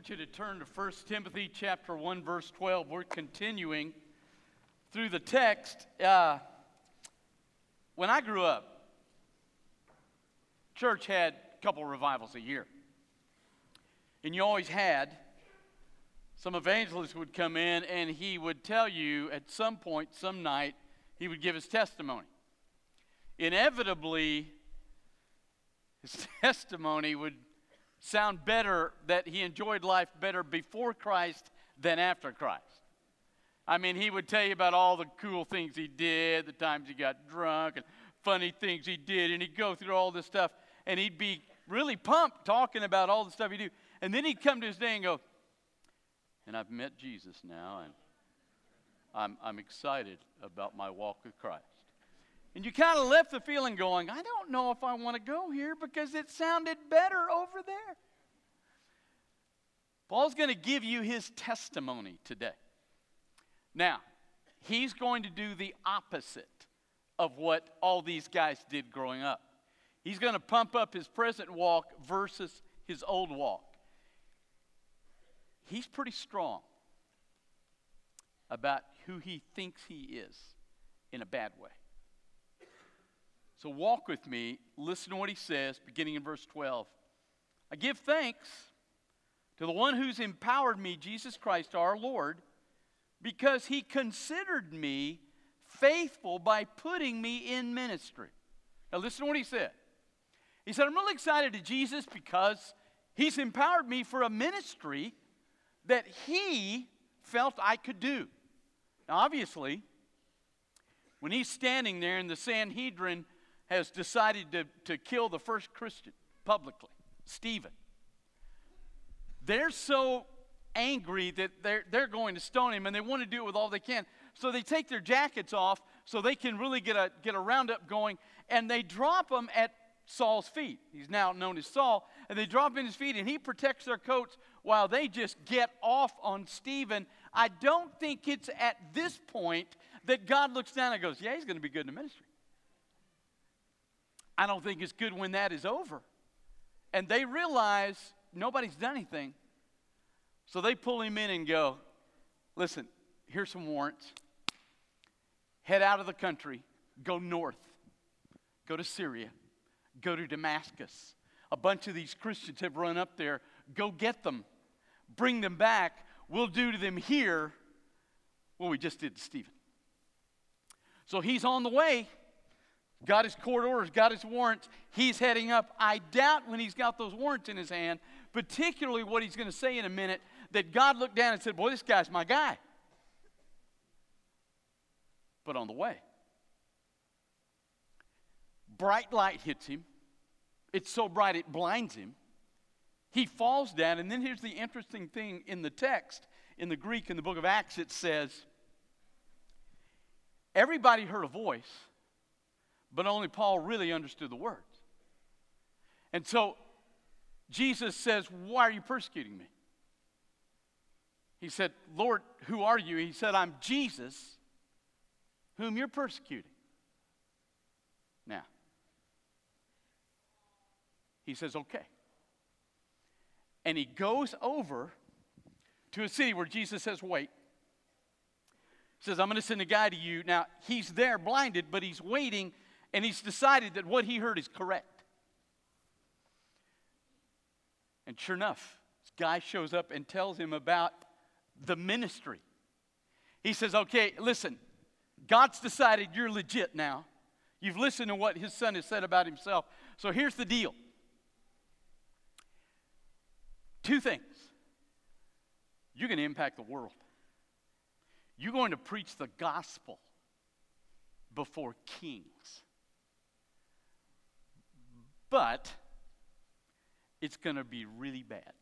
want you to turn to 1 Timothy chapter 1 verse 12. We're continuing through the text. Uh, when I grew up, church had a couple revivals a year. And you always had some evangelist would come in and he would tell you at some point, some night, he would give his testimony. Inevitably, his testimony would sound better that he enjoyed life better before Christ than after Christ. I mean, he would tell you about all the cool things he did, the times he got drunk, and funny things he did, and he'd go through all this stuff, and he'd be really pumped talking about all the stuff he do. And then he'd come to his day and go, and I've met Jesus now, and I'm, I'm excited about my walk with Christ. And you kind of left the feeling going, I don't know if I want to go here because it sounded better over there. Paul's going to give you his testimony today. Now, he's going to do the opposite of what all these guys did growing up. He's going to pump up his present walk versus his old walk. He's pretty strong about who he thinks he is in a bad way. So walk with me, listen to what he says, beginning in verse 12. I give thanks to the one who's empowered me, Jesus Christ our Lord, because he considered me faithful by putting me in ministry. Now, listen to what he said. He said, I'm really excited to Jesus because he's empowered me for a ministry that he felt I could do. Now, obviously, when he's standing there in the Sanhedrin has decided to, to kill the first Christian publicly, Stephen. They're so angry that they're, they're going to stone him and they want to do it with all they can. So they take their jackets off so they can really get a, get a roundup going and they drop them at Saul's feet. He's now known as Saul. And they drop in his feet and he protects their coats while they just get off on Stephen. I don't think it's at this point that God looks down and goes, Yeah, he's going to be good in the ministry. I don't think it's good when that is over. And they realize nobody's done anything. So they pull him in and go, listen, here's some warrants. Head out of the country, go north, go to Syria, go to Damascus. A bunch of these Christians have run up there. Go get them, bring them back. We'll do to them here what we just did to Stephen. So he's on the way got his court orders, got his warrants. He's heading up. I doubt when he's got those warrants in his hand, particularly what he's going to say in a minute, that God looked down and said, Boy, this guy's my guy. But on the way, bright light hits him. It's so bright it blinds him. He falls down, and then here's the interesting thing in the text, in the Greek, in the book of Acts, it says, Everybody heard a voice but only Paul really understood the words. And so Jesus says, Why are you persecuting me? He said, Lord, who are you? He said, I'm Jesus, whom you're persecuting. Now, he says, Okay. And he goes over to a city where Jesus says, Wait. He says, I'm going to send a guy to you. Now, he's there blinded, but he's waiting and he's decided that what he heard is correct. And sure enough, this guy shows up and tells him about the ministry. He says, Okay, listen, God's decided you're legit now. You've listened to what his son has said about himself. So here's the deal two things. You're going to impact the world, you're going to preach the gospel before kings but it's going to be really bad.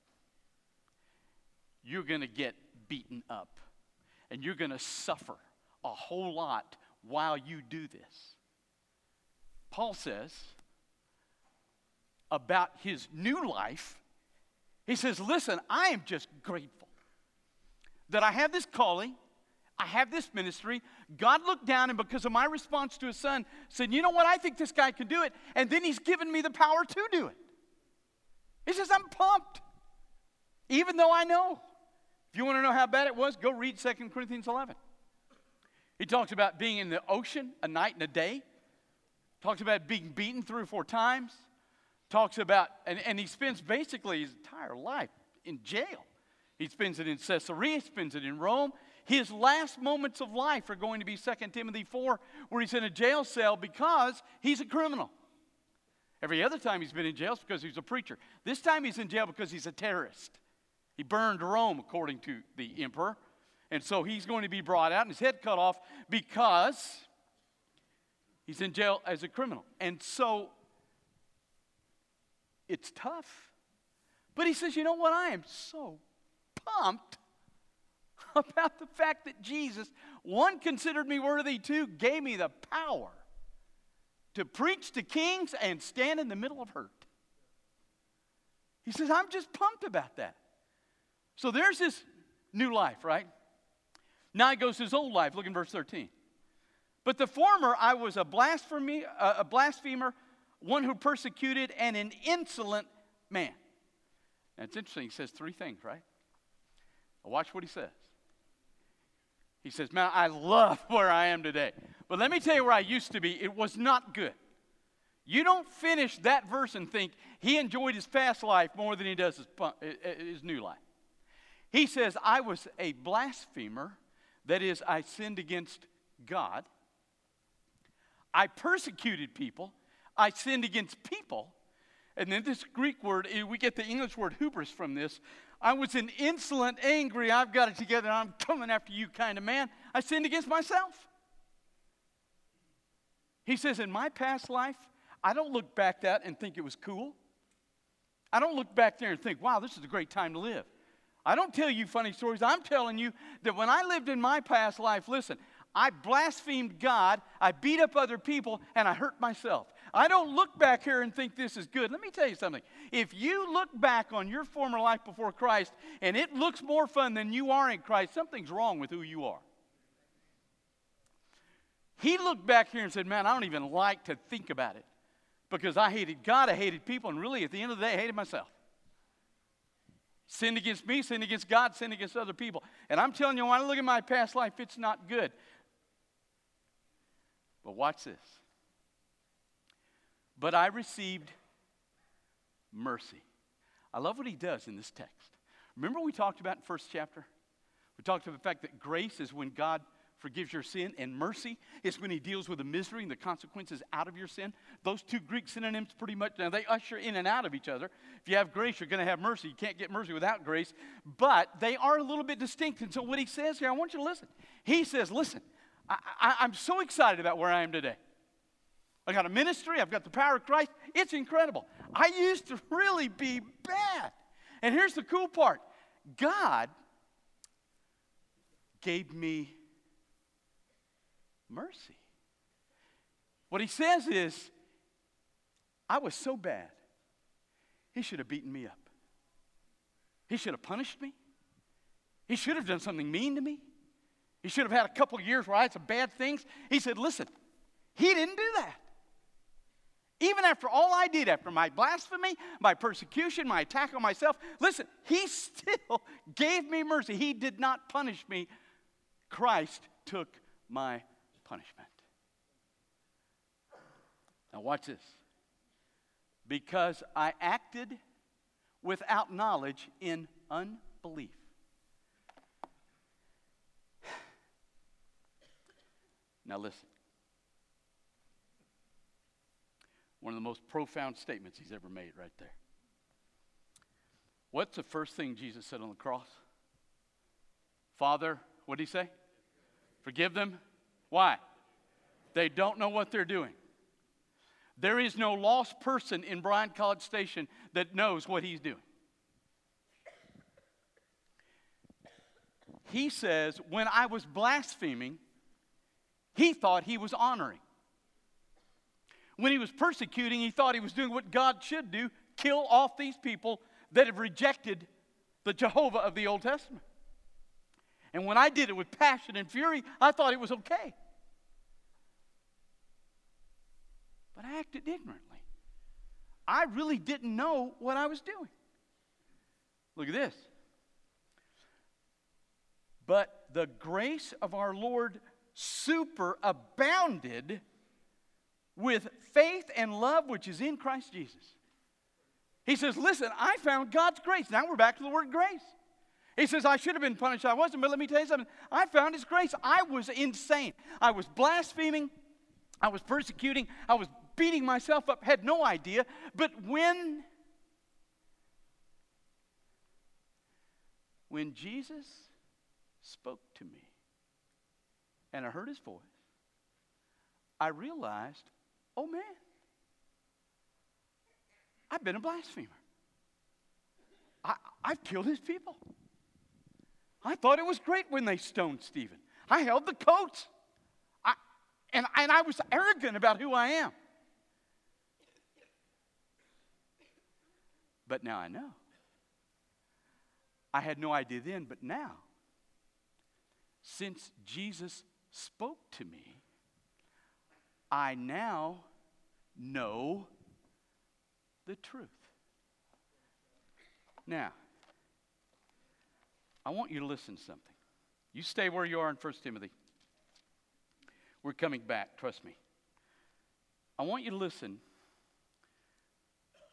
You're going to get beaten up, and you're going to suffer a whole lot while you do this. Paul says about his new life, he says, Listen, I am just grateful that I have this calling I have this ministry. God looked down and because of my response to his son, said, You know what? I think this guy can do it. And then he's given me the power to do it. He says, I'm pumped. Even though I know. If you want to know how bad it was, go read 2 Corinthians 11. He talks about being in the ocean a night and a day. Talks about being beaten three or four times. Talks about, and, and he spends basically his entire life in jail. He spends it in Caesarea, spends it in Rome. His last moments of life are going to be 2 Timothy 4, where he's in a jail cell because he's a criminal. Every other time he's been in jail because he's a preacher. This time he's in jail because he's a terrorist. He burned Rome, according to the emperor. And so he's going to be brought out and his head cut off because he's in jail as a criminal. And so it's tough. But he says, you know what? I am so pumped about the fact that Jesus, one, considered me worthy, two, gave me the power to preach to kings and stand in the middle of hurt. He says, I'm just pumped about that. So there's this new life, right? Now he goes to his old life. Look in verse 13. But the former, I was a blasphemer, uh, a blasphemer, one who persecuted, and an insolent man. Now it's interesting. He says three things, right? watch what he says. He says, Man, I love where I am today. But let me tell you where I used to be. It was not good. You don't finish that verse and think he enjoyed his past life more than he does his, his new life. He says, I was a blasphemer that is, I sinned against God. I persecuted people. I sinned against people. And then this Greek word, eh, we get the English word hubris from this. I was an insolent, angry, I've got it together, I'm coming after you kind of man. I sinned against myself. He says, in my past life, I don't look back that and think it was cool. I don't look back there and think, wow, this is a great time to live. I don't tell you funny stories. I'm telling you that when I lived in my past life, listen, I blasphemed God, I beat up other people, and I hurt myself. I don't look back here and think this is good. Let me tell you something. If you look back on your former life before Christ and it looks more fun than you are in Christ, something's wrong with who you are. He looked back here and said, Man, I don't even like to think about it because I hated God, I hated people, and really at the end of the day, I hated myself. Sinned against me, sinned against God, sinned against other people. And I'm telling you, when I look at my past life, it's not good. But watch this. But I received mercy. I love what he does in this text. Remember we talked about in first chapter? We talked about the fact that grace is when God forgives your sin, and mercy is when he deals with the misery and the consequences out of your sin. Those two Greek synonyms pretty much, now they usher in and out of each other. If you have grace, you're going to have mercy. You can't get mercy without grace, but they are a little bit distinct. And so what he says here, I want you to listen. He says, listen, I, I, I'm so excited about where I am today. I got a ministry, I've got the power of Christ. It's incredible. I used to really be bad. And here's the cool part God gave me mercy. What he says is, I was so bad, he should have beaten me up. He should have punished me. He should have done something mean to me. He should have had a couple years where I had some bad things. He said, Listen, he didn't do that. Even after all I did, after my blasphemy, my persecution, my attack on myself, listen, he still gave me mercy. He did not punish me. Christ took my punishment. Now, watch this. Because I acted without knowledge in unbelief. Now, listen. One of the most profound statements he's ever made, right there. What's the first thing Jesus said on the cross? Father, what did he say? Forgive them why? They don't know what they're doing. There is no lost person in Bryan College Station that knows what he's doing. He says, when I was blaspheming, he thought he was honoring. When he was persecuting, he thought he was doing what God should do kill off these people that have rejected the Jehovah of the Old Testament. And when I did it with passion and fury, I thought it was okay. But I acted ignorantly. I really didn't know what I was doing. Look at this. But the grace of our Lord superabounded with faith and love which is in Christ Jesus. He says, Listen, I found God's grace. Now we're back to the word grace. He says, I should have been punished. I wasn't, but let me tell you something. I found His grace. I was insane. I was blaspheming. I was persecuting. I was beating myself up. Had no idea. But when, when Jesus spoke to me and I heard His voice, I realized, oh man, I've been a blasphemer. I, I've killed his people. I thought it was great when they stoned Stephen. I held the coats. I, and, and I was arrogant about who I am. But now I know. I had no idea then, but now, since Jesus spoke to me, I now know the truth. Now, I want you to listen to something. You stay where you are in 1 Timothy. We're coming back, trust me. I want you to listen.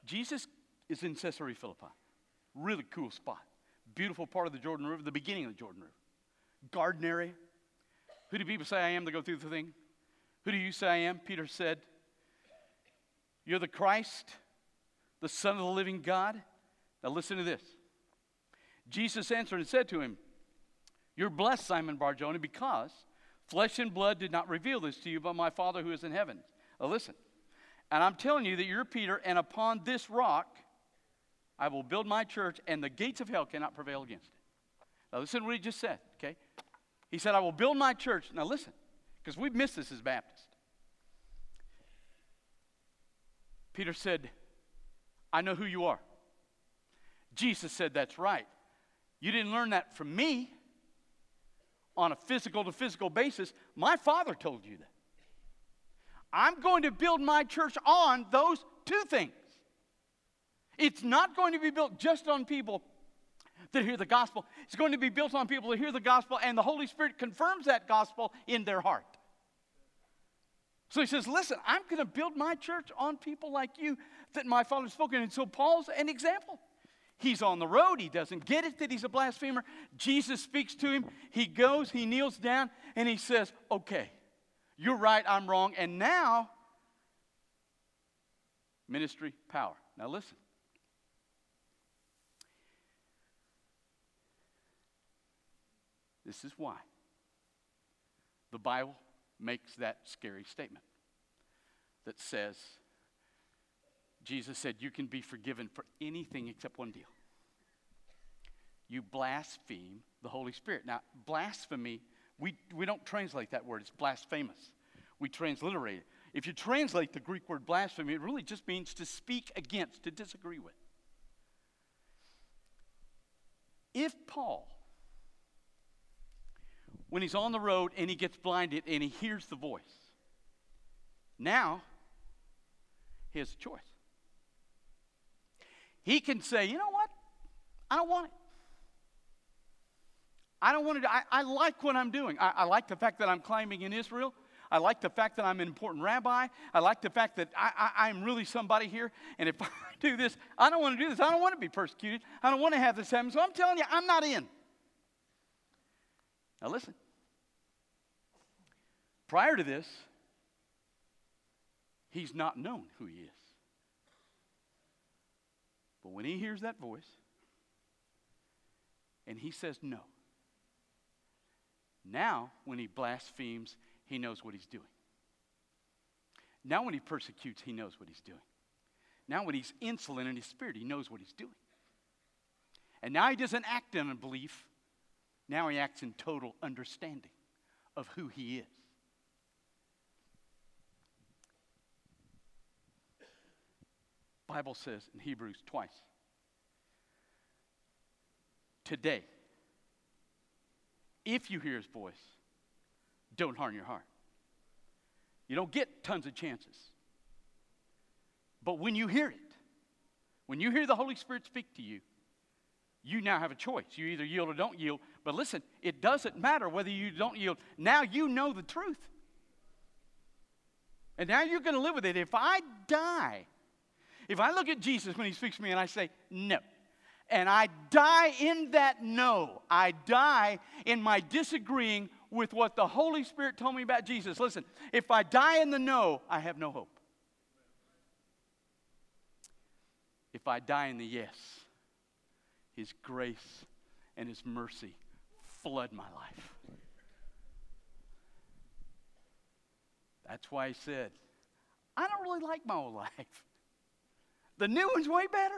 Jesus is in Caesarea Philippi. Really cool spot. Beautiful part of the Jordan River, the beginning of the Jordan River. Garden area. Who do people say I am to go through the thing? Who do you say I am? Peter said, You're the Christ, the Son of the living God. Now listen to this. Jesus answered and said to him, You're blessed, Simon Barjona, because flesh and blood did not reveal this to you, but my Father who is in heaven. Now listen. And I'm telling you that you're Peter, and upon this rock I will build my church, and the gates of hell cannot prevail against it. Now listen to what he just said, okay? He said, I will build my church. Now listen, because we've missed this as Baptists. Peter said, I know who you are. Jesus said, That's right. You didn't learn that from me on a physical to physical basis. My father told you that. I'm going to build my church on those two things. It's not going to be built just on people that hear the gospel, it's going to be built on people that hear the gospel, and the Holy Spirit confirms that gospel in their heart. So he says, Listen, I'm going to build my church on people like you that my father's spoken. And so Paul's an example. He's on the road. He doesn't get it that he's a blasphemer. Jesus speaks to him. He goes, he kneels down, and he says, Okay, you're right, I'm wrong. And now, ministry power. Now listen. This is why the Bible makes that scary statement that says, Jesus said, You can be forgiven for anything except one deal. You blaspheme the Holy Spirit. Now, blasphemy, we, we don't translate that word, it's blasphemous. We transliterate it. If you translate the Greek word blasphemy, it really just means to speak against, to disagree with. If Paul, when he's on the road and he gets blinded and he hears the voice, now he has a choice. He can say, you know what? I don't want it. I don't want to. I, I like what I'm doing. I, I like the fact that I'm climbing in Israel. I like the fact that I'm an important rabbi. I like the fact that I, am really somebody here. And if I do this, I don't want to do this. I don't want to be persecuted. I don't want to have this happen. So I'm telling you, I'm not in. Now listen. Prior to this, he's not known who he is. But when he hears that voice and he says no, now when he blasphemes, he knows what he's doing. Now when he persecutes, he knows what he's doing. Now when he's insolent in his spirit, he knows what he's doing. And now he doesn't act in unbelief. Now he acts in total understanding of who he is. Bible says in Hebrews twice. Today, if you hear his voice, don't harden your heart. You don't get tons of chances. But when you hear it, when you hear the Holy Spirit speak to you, you now have a choice. You either yield or don't yield. But listen, it doesn't matter whether you don't yield. Now you know the truth. And now you're going to live with it. If I die, if I look at Jesus when he speaks to me and I say, no, and I die in that no, I die in my disagreeing with what the Holy Spirit told me about Jesus. Listen, if I die in the no, I have no hope. If I die in the yes, His grace and His mercy flood my life. That's why He said, I don't really like my old life. The new one's way better.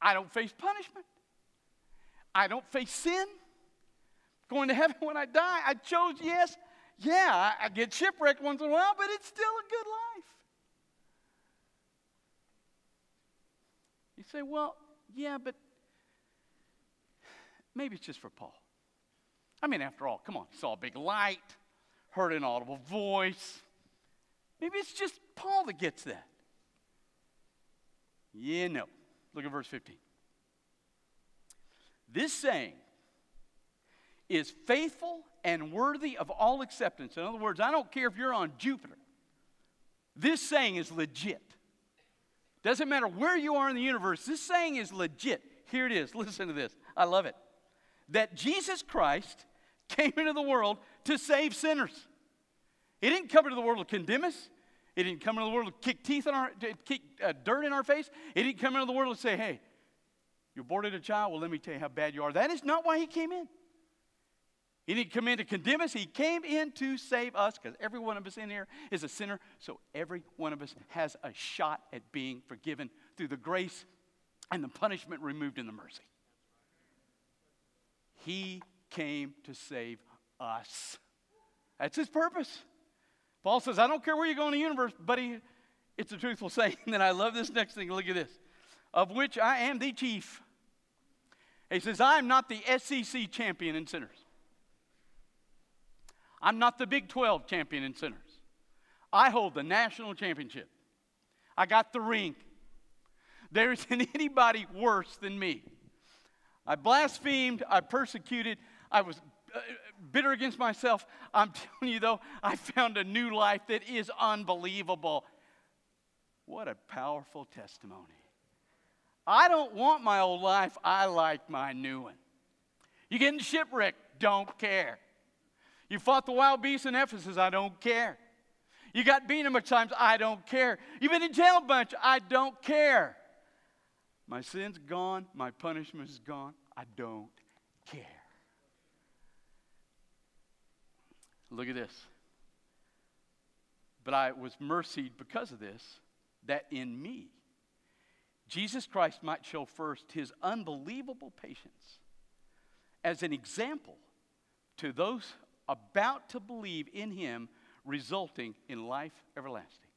I don't face punishment. I don't face sin. Going to heaven when I die, I chose yes. Yeah, I, get shipwrecked once in a while, but it's still a good life. You say, well, yeah, but maybe it's just for Paul. I mean, after all, come on, saw a big light, heard an audible voice. Maybe it's just Paul that gets that. Yeah, no. Look at verse 15. This saying is faithful and worthy of all acceptance. In other words, I don't care if you're on Jupiter. This saying is legit. Doesn't matter where you are in the universe, this saying is legit. Here it is. Listen to this. I love it. That Jesus Christ came into the world to save sinners. He didn't come into the world to condemn us. He didn't come into the world to kick teeth in our, to kick uh, dirt in our face. He didn't come into the world to say, "Hey, you aborted a child. Well, let me tell you how bad you are." That is not why he came in. He didn't come in to condemn us. He came in to save us because every one of us in here is a sinner. So every one of us has a shot at being forgiven through the grace and the punishment removed in the mercy. He came to save us. That's his purpose. Paul says, I don't care where you go in the universe, buddy, it's a truthful saying. And I love this next thing. Look at this. Of which I am the chief. He says, I am not the SEC champion in sinners. I'm not the Big 12 champion in sinners. I hold the national championship. I got the ring. There isn't anybody worse than me. I blasphemed, I persecuted, I was uh, bitter against myself. I'm telling you, though, I found a new life that is unbelievable. What a powerful testimony. I don't want my old life, I like my new one. You get in shipwreck, don't care. You fought the wild beasts in Ephesus, I don't care. You got beaten a bunch of times, I don't care. You've been in jail a bunch, I don't care. My sin's gone, my punishment is gone, I don't care. Look at this. But I was mercied because of this, that in me, Jesus Christ might show first his unbelievable patience as an example to those about to believe in him, resulting in life everlasting.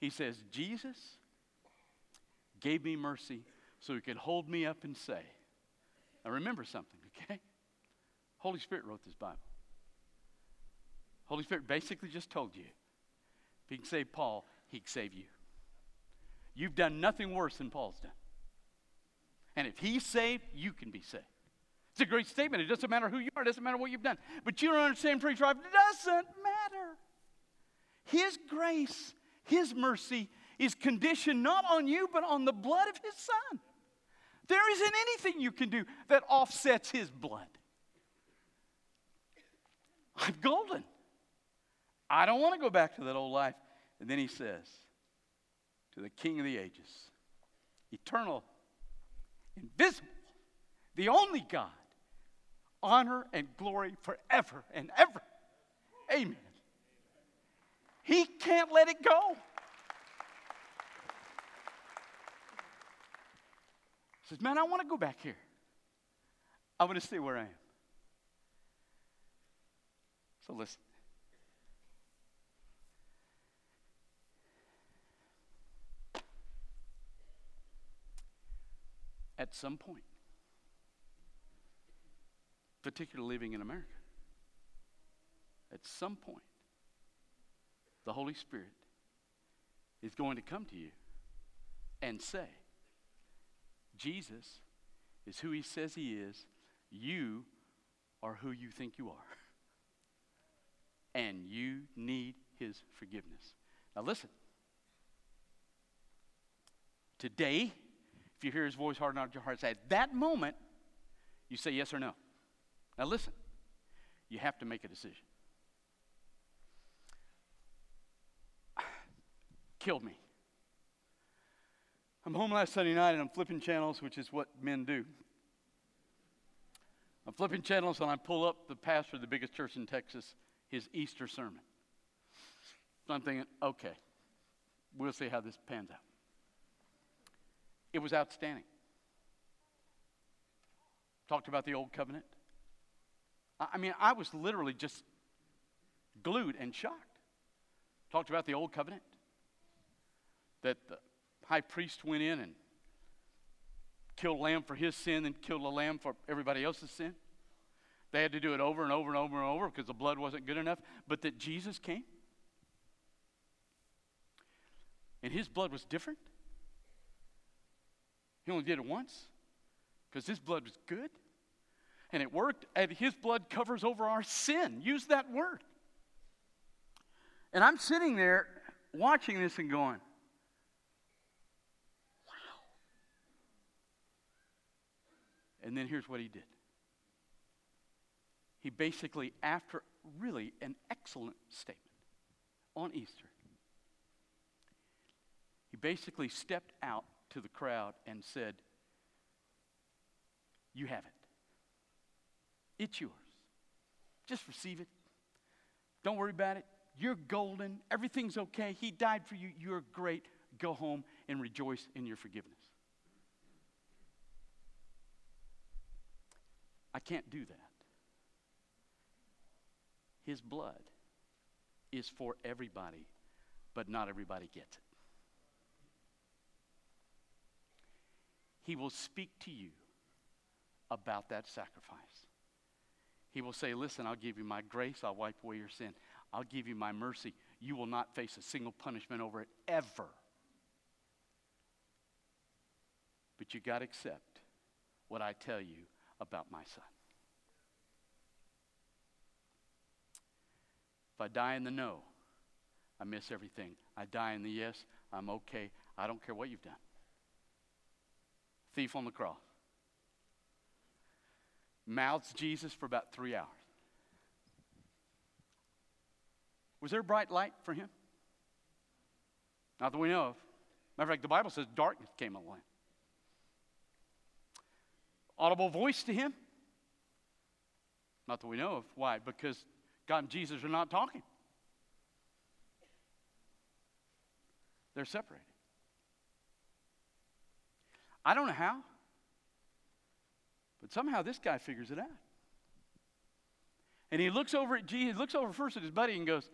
He says, Jesus gave me mercy so he could hold me up and say, now remember something, okay? Holy Spirit wrote this Bible. Holy Spirit basically just told you if he can save Paul, he can save you. You've done nothing worse than Paul's done. And if he's saved, you can be saved. It's a great statement. It doesn't matter who you are, it doesn't matter what you've done. But you don't understand, preacher, it doesn't matter. His grace, His mercy is conditioned not on you, but on the blood of His Son. There isn't anything you can do that offsets His blood. I'm golden. I don't want to go back to that old life. And then he says, to the King of the ages, eternal, invisible, the only God, honor and glory forever and ever. Amen. He can't let it go. He says, Man, I want to go back here. I want to stay where I am. So listen. At some point, particularly living in America. At some point, the Holy Spirit is going to come to you and say, Jesus is who he says he is. You are who you think you are. And you need his forgiveness. Now, listen. Today, you hear his voice, harden not your heart. At that moment, you say yes or no. Now, listen. You have to make a decision. Killed me. I'm home last Sunday night and I'm flipping channels, which is what men do. I'm flipping channels and I pull up the pastor of the biggest church in Texas, his Easter sermon. So I'm thinking, okay, we'll see how this pans out. It was outstanding. Talked about the old covenant. I mean, I was literally just glued and shocked. Talked about the old covenant. That the high priest went in and killed a lamb for his sin and killed a lamb for everybody else's sin. They had to do it over and over and over and over because the blood wasn't good enough. But that Jesus came and his blood was different. He only did it once because his blood was good and it worked, and his blood covers over our sin. Use that word. And I'm sitting there watching this and going, wow. And then here's what he did. He basically, after really an excellent statement on Easter, he basically stepped out to the crowd and said, You have it. It's yours. Just receive it. Don't worry about it. You're golden. Everything's okay. He died for you. You're great. Go home and rejoice in your forgiveness. I can't do that. His blood is for everybody, but not everybody gets it. He will speak to you about that sacrifice. He will say, Listen, I'll give you my grace, I'll wipe away your sin, I'll give you my mercy. You will not face a single punishment over it ever. But you got to accept what I tell you about my son. If I die in the no, I miss everything. I die in the yes, I'm okay. I don't care what you've done. Thief on the cross mouths Jesus for about three hours. Was there a bright light for him? Not that we know of. Matter of fact, the Bible says darkness came on the land. Audible voice to him? Not that we know of. Why? Because God and Jesus are not talking. They're separated. I don't know how. But somehow this guy figures it out. And he looks over at Jesus, looks over first at his buddy and goes,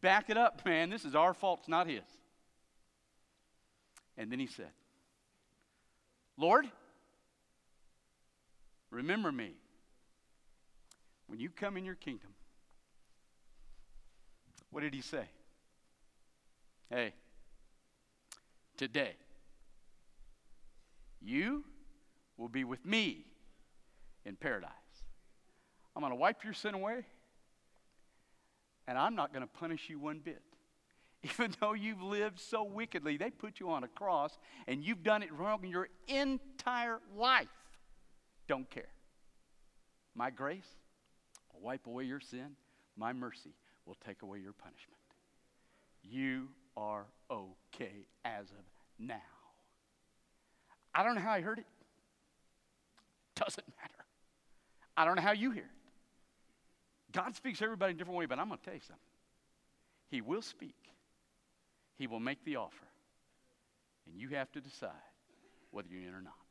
Back it up, man. This is our fault, it's not his. And then he said, Lord, remember me when you come in your kingdom. What did he say? Hey, today, you will be with me in paradise. I'm going to wipe your sin away, and I'm not going to punish you one bit. Even though you've lived so wickedly, they put you on a cross, and you've done it wrong your entire life. Don't care. My grace will wipe away your sin. My mercy will take away your punishment. You are okay as of now. I don't know how I heard it. Doesn't matter. I don't know how you hear it. God speaks everybody in a different way, but I'm going to tell you something. He will speak, He will make the offer, and you have to decide whether you're in or not.